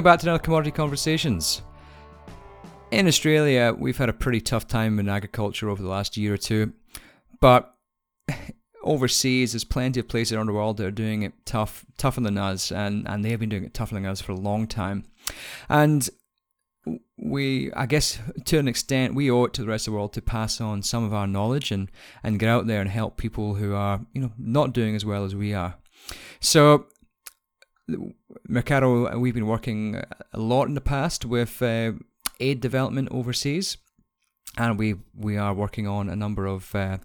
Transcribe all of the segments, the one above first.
Welcome back to another Commodity Conversations. In Australia, we've had a pretty tough time in agriculture over the last year or two, but overseas, there's plenty of places around the world that are doing it tough, tougher than us, and, and they have been doing it tougher than us for a long time. And we, I guess, to an extent, we owe it to the rest of the world to pass on some of our knowledge and, and get out there and help people who are, you know, not doing as well as we are. So Mecardo, we've been working a lot in the past with uh, aid development overseas, and we we are working on a number of uh,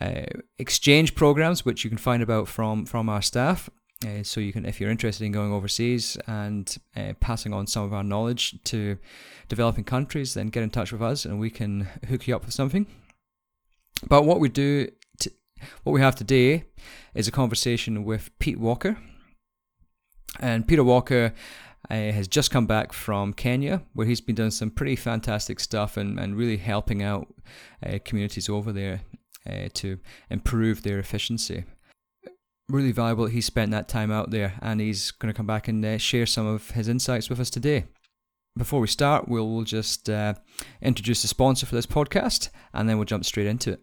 uh, exchange programs, which you can find about from from our staff. Uh, so you can, if you're interested in going overseas and uh, passing on some of our knowledge to developing countries, then get in touch with us, and we can hook you up with something. But what we do, t- what we have today, is a conversation with Pete Walker. And Peter Walker uh, has just come back from Kenya, where he's been doing some pretty fantastic stuff and, and really helping out uh, communities over there uh, to improve their efficiency. Really valuable he spent that time out there, and he's going to come back and uh, share some of his insights with us today. Before we start, we'll, just uh, introduce the sponsor for this podcast, and then we'll jump straight into it.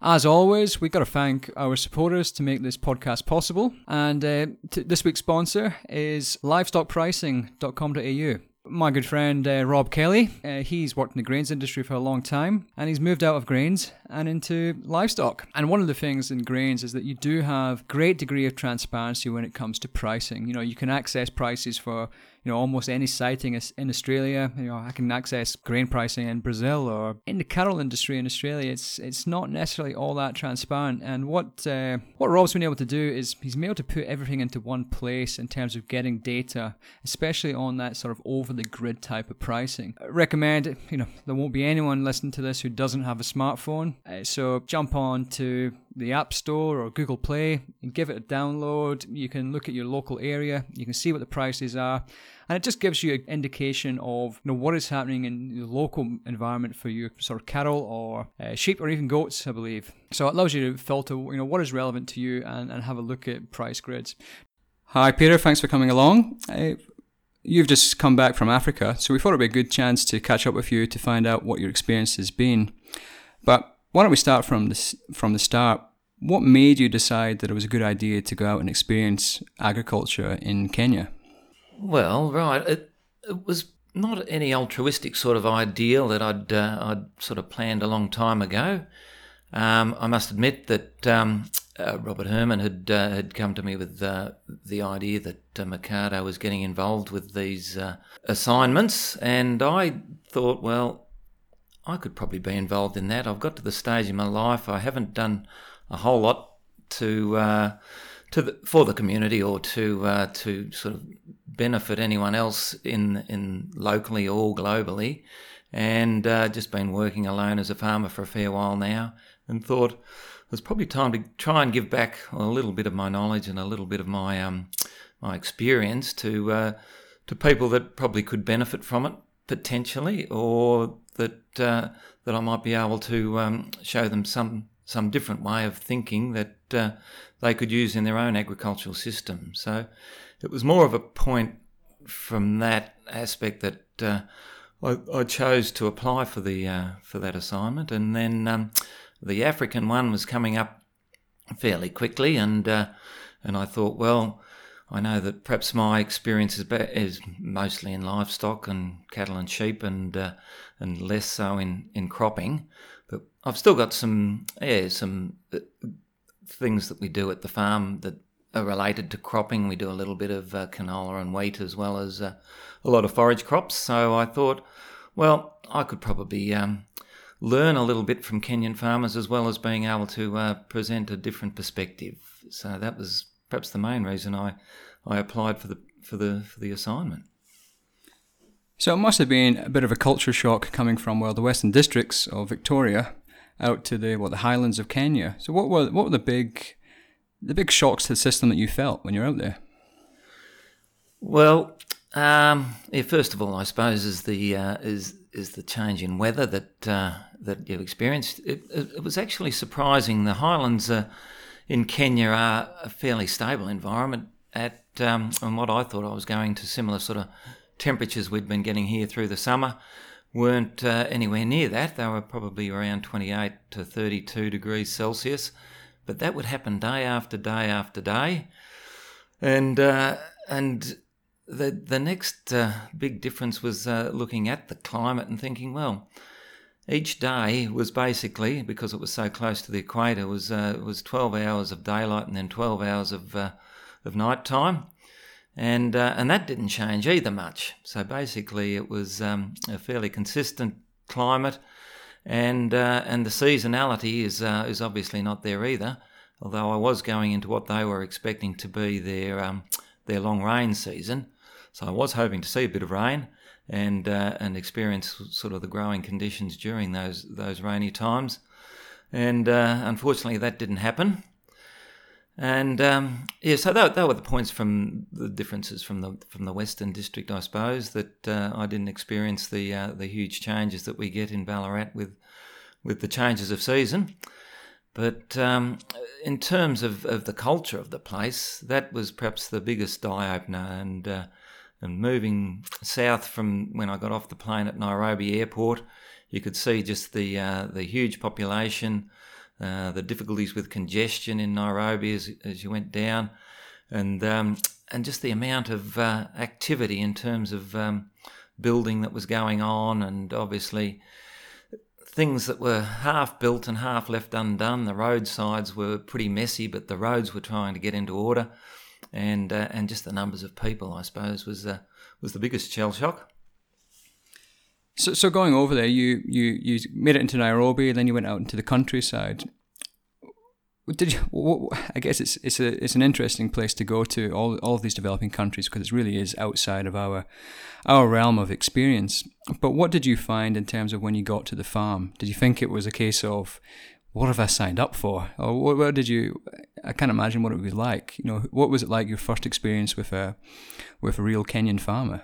As always, we've got to thank our supporters to make this podcast possible. And uh, t- this week's sponsor is livestockpricing.com.au. My good friend uh, Rob Kelly, uh, he's worked in the grains industry for a long time and he's moved out of grains and into livestock. And one of the things in grains is that you do have great degree of transparency when it comes to pricing. You know, you can access prices for know almost any siding in Australia. You know, I can access grain pricing in Brazil or in the cattle industry in Australia. It's it's not necessarily all that transparent. And what uh, what Rob's been able to do is he's been able to put everything into one place in terms of getting data, especially on that sort of over the grid type of pricing. I recommend you know there won't be anyone listening to this who doesn't have a smartphone. Uh, so jump on to the App Store or Google Play and give it a download. You can look at your local area, you can see what the prices are, and it just gives you an indication of you know what is happening in the local environment for your sort of cattle or uh, sheep or even goats, I believe. So it allows you to filter you know what is relevant to you and, and have a look at price grids. Hi Peter, thanks for coming along. Uh, You've just come back from Africa, so we thought it'd be a good chance to catch up with you to find out what your experience has been. But why don't we start from the, from the start? What made you decide that it was a good idea to go out and experience agriculture in Kenya? Well, right. It, it was not any altruistic sort of ideal that I'd, uh, I'd sort of planned a long time ago. Um, I must admit that um, uh, Robert Herrmann had uh, had come to me with uh, the idea that uh, Mecardo was getting involved with these uh, assignments, and I thought, well, I could probably be involved in that. I've got to the stage in my life I haven't done a whole lot to uh, to the, for the community or to uh, to sort of benefit anyone else in in locally or globally, and uh, just been working alone as a farmer for a fair while now, and thought it's probably time to try and give back a little bit of my knowledge and a little bit of my um, my experience to uh, to people that probably could benefit from it potentially, or that uh, that I might be able to um, show them some some different way of thinking that uh, they could use in their own agricultural system. So it was more of a point from that aspect that uh, I, I, chose to apply for the uh, for that assignment, and then um, the African one was coming up fairly quickly, and uh, and I thought, well. I know that perhaps my experience is, is mostly in livestock and cattle and sheep, and uh, and less so in, in cropping. I've still got some yeah some uh, things that we do at the farm that are related to cropping. We do a little bit of uh, canola and wheat as well as uh, a lot of forage crops. So I thought, well, I could probably um, learn a little bit from Kenyan farmers as well as being able to uh, present a different perspective. So that was perhaps the main reason I, I applied for the for the for the assignment. So it must have been a bit of a culture shock coming from well the Western Districts of Victoria out to the what the Highlands of Kenya. So what were what were the big the big shocks to the system that you felt when you're out there? Well, um, yeah, first of all, I suppose is the uh, is is the change in weather that uh, that you've experienced. It, it, it, was actually surprising. The highlands uh, in Kenya are a fairly stable environment at um, and what I thought I was going to similar sort of temperatures we'd been getting here through the summer weren't uh, anywhere near that. They were probably around 28 to 32 degrees Celsius, but that would happen day after day after day, and uh, and the the next uh, big difference was uh, looking at the climate and thinking, well, each day was basically because it was so close to the equator was uh, was 12 hours of daylight and then 12 hours of uh, of night time and uh, and that didn't change either much so basically it was um, a fairly consistent climate and uh, and the seasonality is uh, is obviously not there either although I was going into what they were expecting to be their um, their long rain season so I was hoping to see a bit of rain and uh, and experience sort of the growing conditions during those those rainy times. And uh, unfortunately, that didn't happen. And um, yeah, so that, that were the points from the differences from the from the Western District, I suppose, that uh, I didn't experience the uh, the huge changes that we get in Ballarat with with the changes of season. But um, in terms of, of the culture of the place, that was perhaps the biggest eye opener, and uh, and moving south from when I got off the plane at Nairobi Airport, you could see just the uh, the huge population, uh, the difficulties with congestion in Nairobi as, as you went down, and um, and just the amount of uh, activity in terms of um, building that was going on, and obviously things that were half built and half left undone. The roadsides were pretty messy, but the roads were trying to get into order and uh, and just the numbers of people, I suppose, was uh, was the biggest shell shock. So, so going over there, you, you, you made it into Nairobi, and then you went out into the countryside. Did you? I guess it's it's a it's an interesting place to go to all all of these developing countries because it really is outside of our our realm of experience. But what did you find in terms of when you got to the farm? Did you think it was a case of what have I signed up for? Or what, what, did you? I can't imagine what it would be like. You know, what was it like your first experience with a with a real Kenyan farmer?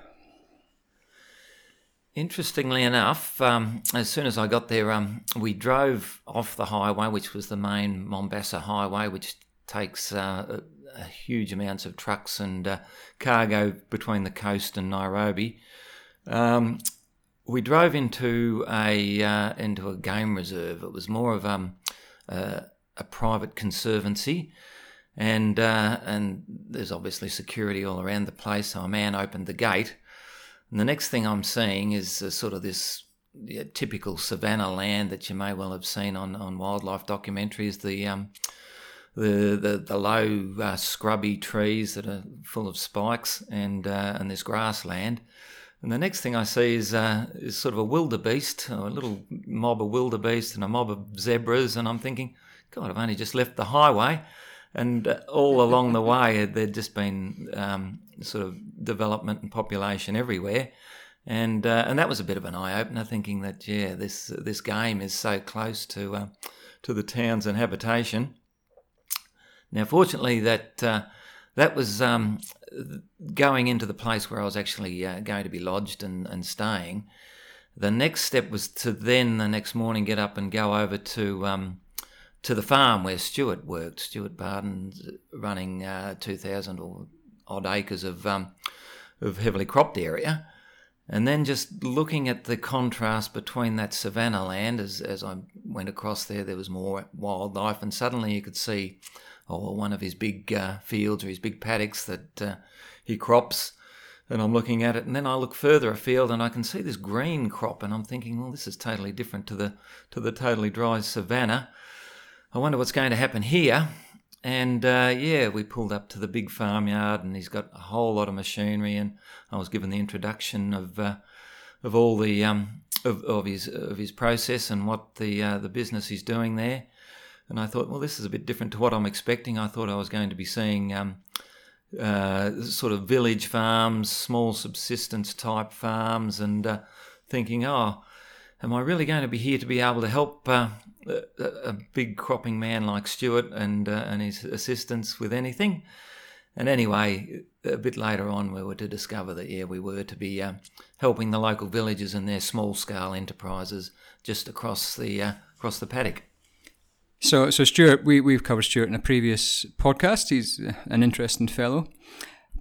Interestingly enough, um, as soon as I got there, um, we drove off the highway, which was the main Mombasa highway, which takes uh, a, a huge amounts of trucks and uh, cargo between the coast and Nairobi. Um, we drove into a uh, into a game reserve. It was more of um, uh, a private conservancy, and uh, and there's obviously security all around the place. So a man opened the gate, and the next thing I'm seeing is sort of this yeah, typical savannah land that you may well have seen on, on wildlife documentaries. The um, the, the, the low uh, scrubby trees that are full of spikes and uh, and this grassland and the next thing I see is, uh, is sort of a wildebeest, a little mob of wildebeest and a mob of zebras. And I'm thinking, God, I've only just left the highway. And uh, all along the way, there'd just been um, sort of development and population everywhere. And uh, and that was a bit of an eye opener, thinking that yeah, this this game is so close to uh, to the towns and habitation. Now, fortunately, that uh, that was um, going into the place where I was actually uh, going to be lodged and, and staying. The next step was to then the next morning get up and go over to um, to the farm where Stuart worked. Stuart Barden's running uh, two thousand or odd acres of um, of heavily cropped area, and then just looking at the contrast between that savanna land as as I went across there, there was more wildlife, and suddenly you could see or one of his big uh, fields or his big paddocks that uh, he crops. And I'm looking at it, and then I look further afield, and I can see this green crop, and I'm thinking, well, this is totally different to the to the totally dry savannah. I wonder what's going to happen here. And uh, yeah, we pulled up to the big farmyard, and he's got a whole lot of machinery. And I was given the introduction of uh, of all the um, of, of his of his process and what the uh, the business he's doing there. And I thought, well, this is a bit different to what I'm expecting. I thought I was going to be seeing um, uh, sort of village farms, small subsistence type farms, and uh, thinking, oh, am I really going to be here to be able to help uh, a, a, big cropping man like Stuart and uh, and his assistants with anything? And anyway, a bit later on, we were to discover that yeah, we were to be uh, helping the local villagers and their small scale enterprises just across the uh, across the paddock. So, so Stuart, we, we've covered Stuart in a previous podcast. He's an interesting fellow.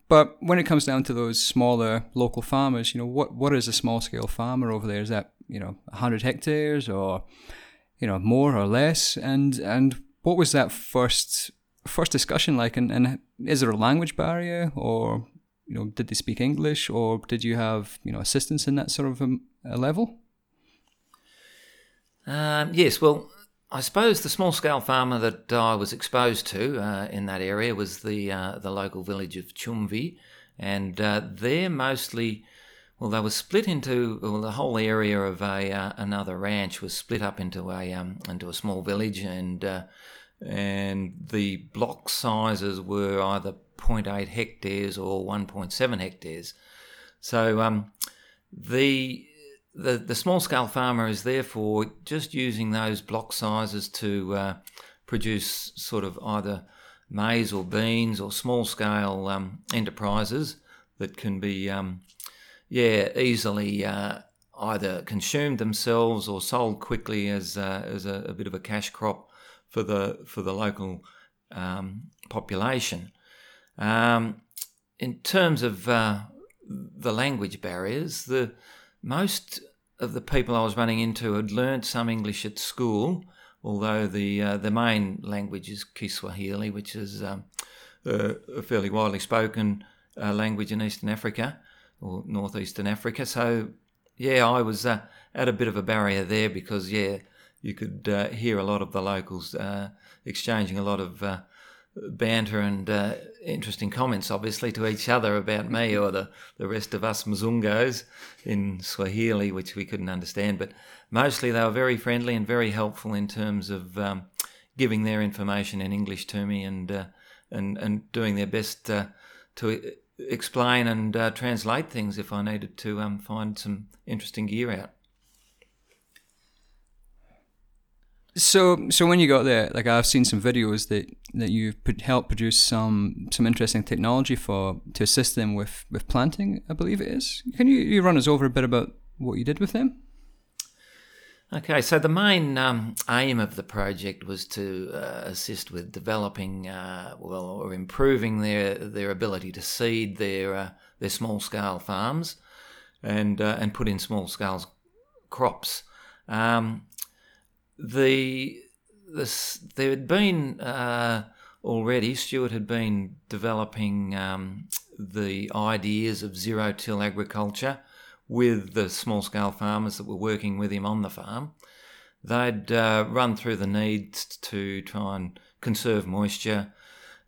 But when it comes down to those smaller local farmers, you know, what, what is a small scale farmer over there? Is that, you know, 100 hectares or, you know, more or less? And, and what was that first, first discussion like? And, and is there a language barrier or, you know, did they speak English or did you have, you know, assistance in that sort of a, um, a level? Um, yes, well, I suppose the small scale farmer that I was exposed to uh, in that area was the uh, the local village of Chumvi, and uh, they're mostly well, they were split into well, the whole area of a uh, another ranch was split up into a um, into a small village, and uh, and the block sizes were either 0.8 hectares or 1.7 hectares. So um, the the, the small scale farmer is therefore just using those block sizes to uh, produce sort of either maize or beans or small scale um, enterprises that can be, um, yeah, easily uh, either consumed themselves or sold quickly as, uh, as a, a, bit of a cash crop for the, for the local um, population. Um, in terms of uh, the language barriers, the most of the people I was running into had learnt some English at school, although the uh, the main language is Kiswahili, which is um, a fairly widely spoken uh, language in Eastern Africa or Northeastern Africa. So, yeah, I was uh, at a bit of a barrier there because, yeah, you could uh, hear a lot of the locals uh, exchanging a lot of uh, banter and uh, interesting comments, obviously, to each other about me or the, the rest of us Mzungos in Swahili, which we couldn't understand. But mostly they were very friendly and very helpful in terms of um, giving their information in English to me and uh, and and doing their best to explain and uh, translate things if I needed to um, find some interesting gear out. So, so when you got there, like I've seen some videos that that you've helped produce some some interesting technology for to assist them with with planting. I believe it is. Can you, you run us over a bit about what you did with them? Okay, so the main um, aim of the project was to uh, assist with developing, uh, well, or improving their their ability to seed their uh, their small scale farms, and uh, and put in small scale crops. Um, the this there had been uh, already Stuart had been developing um, the ideas of zero till agriculture with the small scale farmers that were working with him on the farm. They'd uh, run through the needs to try and conserve moisture,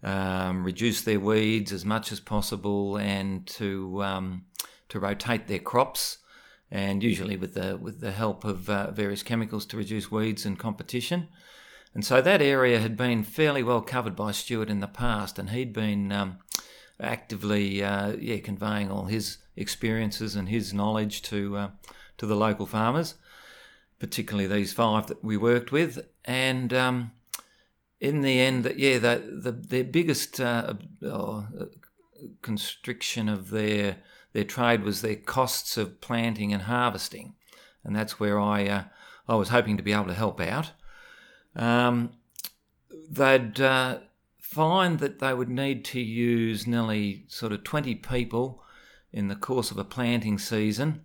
um, reduce their weeds as much as possible, and to um, to rotate their crops and usually with the with the help of uh, various chemicals to reduce weeds and competition. And so that area had been fairly well covered by Stuart in the past, and he'd been um, actively uh, yeah conveying all his experiences and his knowledge to uh, to the local farmers, particularly these five that we worked with. And um, in the end, yeah, the, the their biggest uh, uh, constriction of their their trade was their costs of planting and harvesting, and that's where I uh, I was hoping to be able to help out. Um, they'd uh, find that they would need to use nearly sort of 20 people in the course of a planting season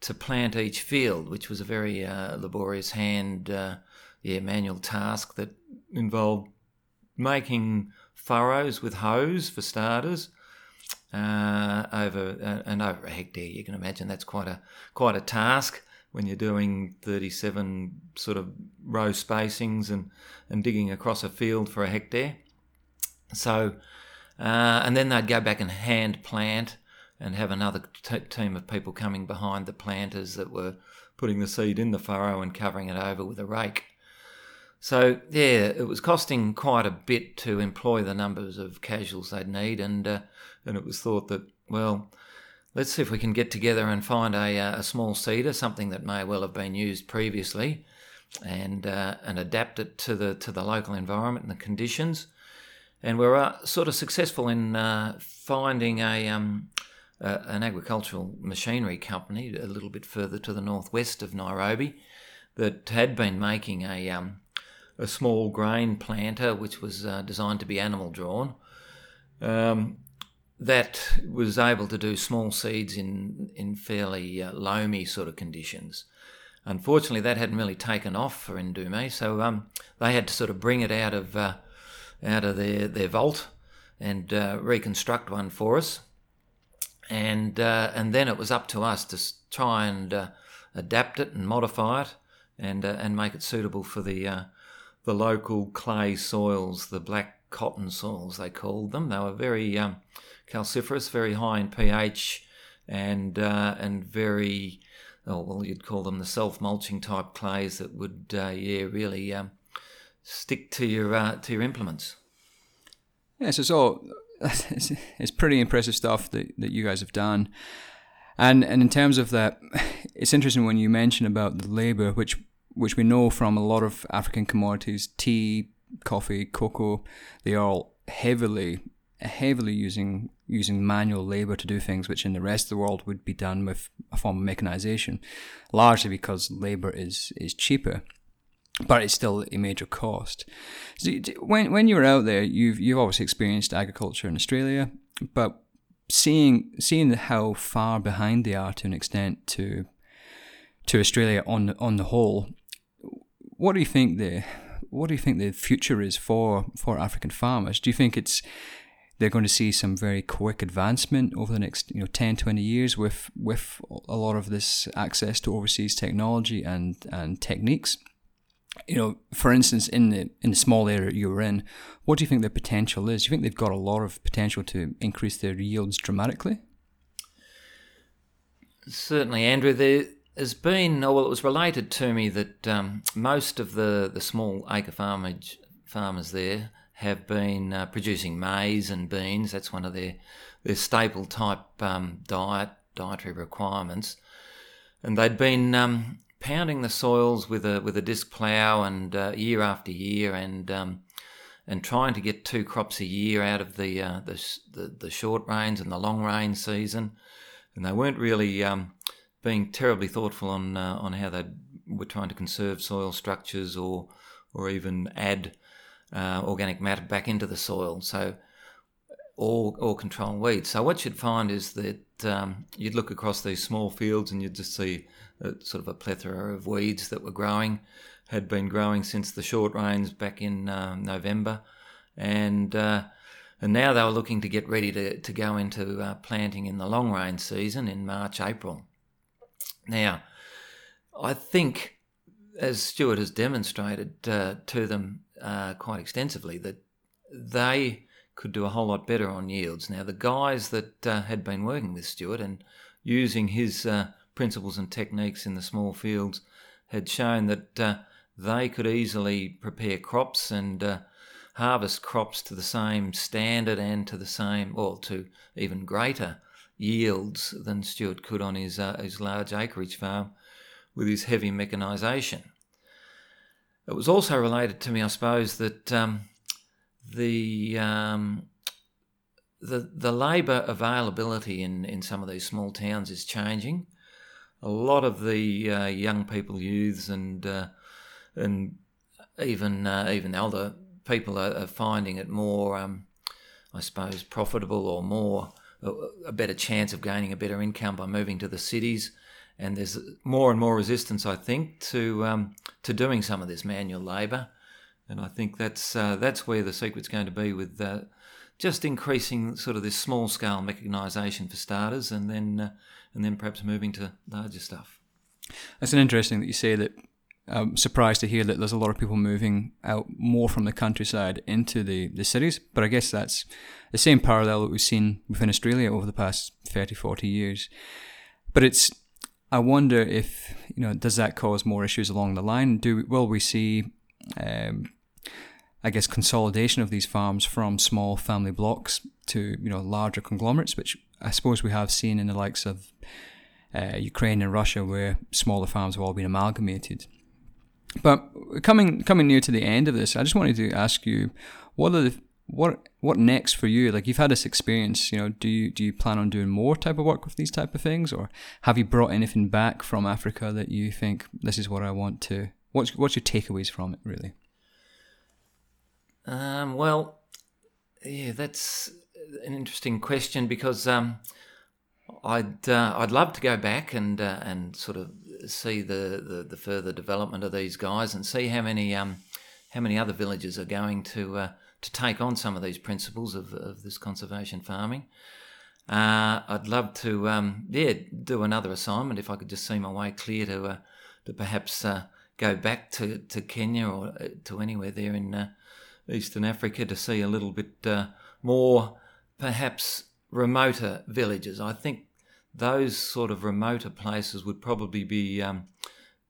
to plant each field, which was a very uh, laborious hand, uh, yeah, manual task that involved making furrows with hoes for starters, uh, over uh, and over a hectare. You can imagine that's quite a quite a task when you're doing 37 sort of row spacings and and digging across a field for a hectare. So, uh, and then they'd go back and hand plant and have another t- team of people coming behind the planters that were putting the seed in the furrow and covering it over with a rake. So yeah, it was costing quite a bit to employ the numbers of casuals they'd need, and uh, and it was thought that well, let's see if we can get together and find a, uh, a small seeder, something that may well have been used previously, and uh, and adapt it to the to the local environment and the conditions. And we are uh, sort of successful in uh, finding a um, an agricultural machinery company a little bit further to the northwest of Nairobi that had been making a um, a small grain planter, which was uh, designed to be animal drawn. Um, that was able to do small seeds in in fairly uh, loamy sort of conditions. Unfortunately, that hadn't really taken off for Indume, so um, they had to sort of bring it out of uh, out of their their vault and uh, reconstruct one for us. And uh, and then it was up to us to try and uh, adapt it and modify it and uh, and make it suitable for the uh, the local clay soils, the black cotton soils they called them. They were very um, calciferous, very high in pH, and uh, and very oh, well, you'd call them the self mulching type clays that would yeah really um, stick to your to your implements. Yes, it's all it's, it's pretty impressive stuff that, that you guys have done. And and in terms of that, it's interesting when you mention about the labour, which which we know from a lot of African commodities, tea, coffee, cocoa, they are all heavily heavily using using manual labour to do things which in the rest of the world would be done with a form of mechanization, largely because labour is is cheaper but it's still a major cost. So when when you're out there, you've you've obviously experienced agriculture in Australia, but seeing seeing how far behind they are to an extent to to Australia on on the whole, what do you think the what do you think the future is for for African farmers? Do you think it's they're going to see some very quick advancement over the next you know 10 20 years with with a lot of this access to overseas technology and and techniques you know, for instance, in the in the small area you were in, what do you think their potential is? Do you think they've got a lot of potential to increase their yields dramatically? Certainly, Andrew. There has been, oh, well, it was related to me that um, most of the, the small acre farmage farmers there have been uh, producing maize and beans. That's one of their their staple type um, diet dietary requirements, and they'd been um, pounding the soils with a with a disc plough and uh, year after year and um, and trying to get two crops a year out of the, uh, the, the the short rains and the long rain season, and they weren't really um, being terribly thoughtful on uh, on how they were trying to conserve soil structures or or even add uh, organic matter back into the soil. So or or control weeds. So what you'd find is that um, you'd look across these small fields and you'd just see sort of a plethora of weeds that were growing, had been growing since the short rains back in um, November, and uh, and now they were looking to get ready to, to go into uh, planting in the long rain season in March, April. Now, I think, as Stuart has demonstrated uh, to them uh, quite extensively, that they could do a whole lot better on yields. Now, the guys that uh, had been working with Stuart and using his uh, principles and techniques in the small fields had shown that uh, they could easily prepare crops and uh, harvest crops to the same standard and to the same, or to even greater yields than Stuart could on his, uh, his large acreage farm with his heavy mechanisation. It was also related to me, I suppose, that um, the um, the the labour availability in, in some of these small towns is changing a lot of the uh, young people, youths, and uh, and even uh, even elder people are, are, finding it more, um, I suppose, profitable or more a better chance of gaining a better income by moving to the cities. And there's more and more resistance, I think, to um, to doing some of this manual labour. And I think that's uh, that's where the secret's going to be with uh, just increasing sort of this small scale mechanisation for starters, and then uh, and then perhaps moving to larger stuff. That's an interesting that you say that. I'm surprised to hear that there's a lot of people moving out more from the countryside into the, the cities, but I guess that's the same parallel that we've seen within Australia over the past 30, 40 years. But it's, I wonder if, you know, does that cause more issues along the line? Do Will we see, um, I guess, consolidation of these farms from small family blocks to, you know, larger conglomerates, which I suppose we have seen in the likes of uh, Ukraine and Russia, where smaller farms have all been amalgamated. But coming coming near to the end of this, I just wanted to ask you, what are the what what next for you? Like you've had this experience, you know, do you do you plan on doing more type of work with these type of things, or have you brought anything back from Africa that you think this is what I want to? What's what's your takeaways from it, really? Um, well, yeah, that's an interesting question because um, I'd uh, I'd love to go back and uh, and sort of see the, the, the, further development of these guys and see how many um, how many other villages are going to uh, to take on some of these principles of, of this conservation farming. Uh, I'd love to um, yeah do another assignment if I could just see my way clear to uh, to perhaps uh, go back to, to Kenya or to anywhere there in Eastern Africa to see a little bit more perhaps remoter villages. I think those sort of remoter places would probably be um,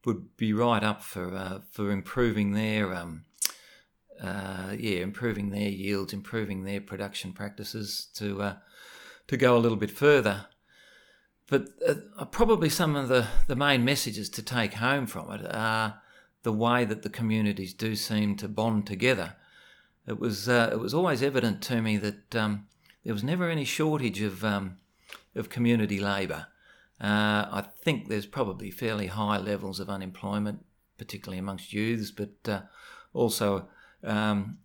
would be right up for uh, for improving their um, uh, yeah improving their yields, improving their production practices to uh, to go a little bit further. But uh, probably some of the, the main messages to take home from it are the way that the communities do seem to bond together. It was uh, it was always evident to me that um, there was never any shortage of um, of community labour. Uh, I think there's probably fairly high levels of unemployment, particularly amongst youths, but uh, also um,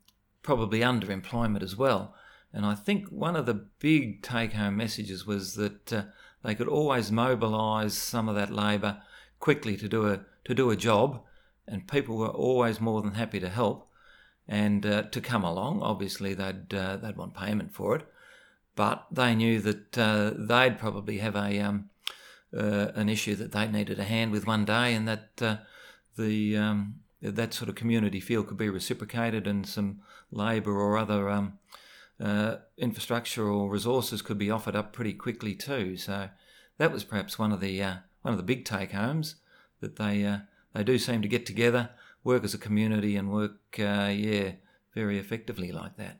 probably underemployment as well. And I think one of the big take home messages was that uh, they could always mobilise some of that labour quickly to do a to do a job, and people were always more than happy to help and uh, to come along. Obviously, they'd uh, they'd want payment for it, but they knew that uh, they'd probably have a um, uh, an issue that they needed a hand with one day, and that uh, the um, that sort of community feel could be reciprocated, and some labour or other um, uh, infrastructure or resources could be offered up pretty quickly too. So that was perhaps one of the one of the big take homes that they they do seem to get together, work as a community, and work uh, yeah very effectively like that.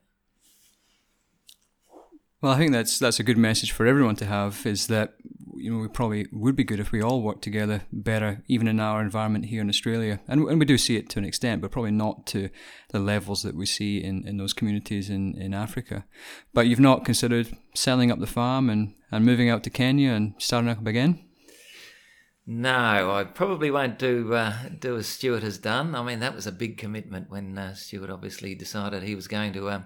Well, I think that's that's a good message for everyone to have. Is that you know we probably would be good if we all worked together better, even in our environment here in Australia, and and we do see it to an extent, but probably not to the levels that we see in, in those communities in, in Africa. But you've not considered selling up the farm and, and moving out to Kenya and starting up again. No, I probably won't do uh, do as Stuart has done. I mean, that was a big commitment when uh, Stuart obviously decided he was going to. Uh,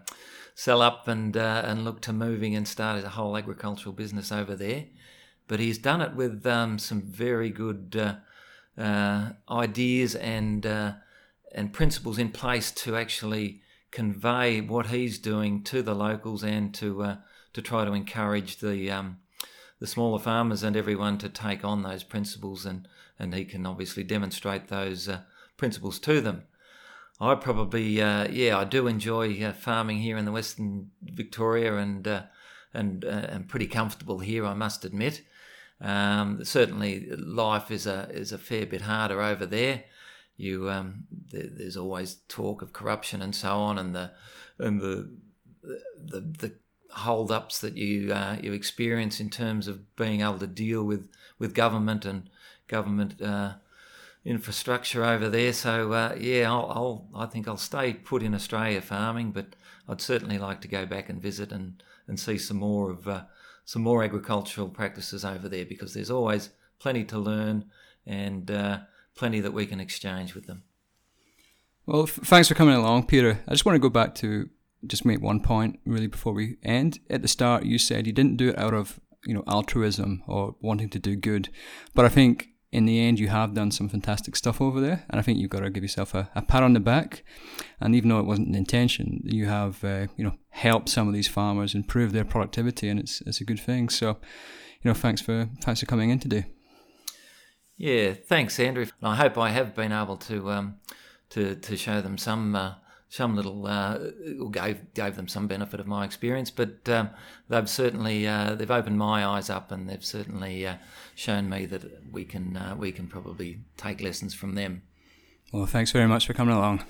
sell up and uh, and look to moving and start a whole agricultural business over there. But he's done it with um, some very good uh, uh, ideas and and principles in place to actually convey what he's doing to the locals and to to try to encourage the um, the smaller farmers and everyone to take on those principles and and he can obviously demonstrate those uh, principles to them. I probably, uh, yeah, I do enjoy uh, farming here in the Western Victoria, and uh, and uh, and pretty comfortable here, I must admit. Um, certainly, life is a is a fair bit harder over there. You um, th- there's always talk of corruption and so on, and the and the the, the hold ups that you uh, you experience in terms of being able to deal with with government and government uh, infrastructure over there. So uh, yeah, I'll, I'll, i think I'll stay put in Australia farming, but I'd certainly like to go back and visit and, and see some more of uh, some more agricultural practices over there because there's always plenty to learn and uh, plenty that we can exchange with them. Well, f- thanks for coming along, Peter. I just want to go back to just make one point really before we end. At the start, you said you didn't do it out of you know altruism or wanting to do good, but I think in the end, you have done some fantastic stuff over there, and I think you've got to give yourself a, a pat on the back. And even though it wasn't an intention, you have uh, you know helped some of these farmers improve their productivity, and it's it's a good thing. So, you know, thanks for thanks for coming in today. Yeah, thanks, Andrew. I hope I have been able to um, to to show them some uh, some little uh, gave gave them some benefit of my experience, but um, they've certainly uh, they've opened my eyes up, and they've certainly uh, shown me that we can uh, we can probably take lessons from them. Well, thanks very much for coming along.